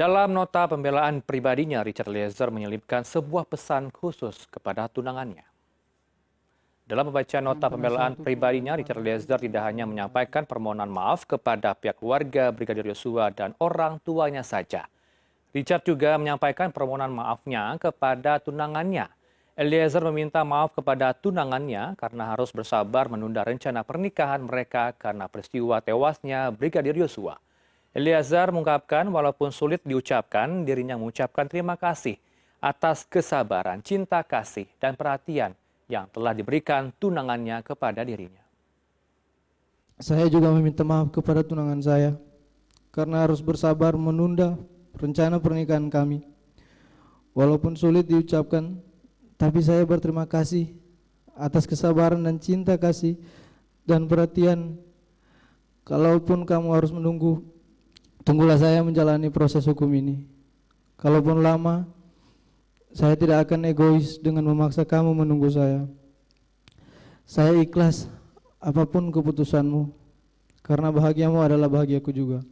Dalam nota pembelaan pribadinya, Richard Eliezer menyelipkan sebuah pesan khusus kepada tunangannya. Dalam pembacaan nota pembelaan pribadinya, Richard Eliezer tidak hanya menyampaikan permohonan maaf kepada pihak keluarga Brigadir Yosua dan orang tuanya saja. Richard juga menyampaikan permohonan maafnya kepada tunangannya. Eliezer meminta maaf kepada tunangannya karena harus bersabar menunda rencana pernikahan mereka karena peristiwa tewasnya Brigadir Yosua. Eliezer mengungkapkan walaupun sulit diucapkan, dirinya mengucapkan terima kasih atas kesabaran, cinta kasih, dan perhatian yang telah diberikan tunangannya kepada dirinya. Saya juga meminta maaf kepada tunangan saya karena harus bersabar menunda rencana pernikahan kami. Walaupun sulit diucapkan, tapi saya berterima kasih atas kesabaran dan cinta kasih dan perhatian. Kalaupun kamu harus menunggu Tunggulah saya menjalani proses hukum ini. Kalaupun lama, saya tidak akan egois dengan memaksa kamu menunggu saya. Saya ikhlas apa pun keputusanmu, karena bahagiamu adalah bahagiaku juga.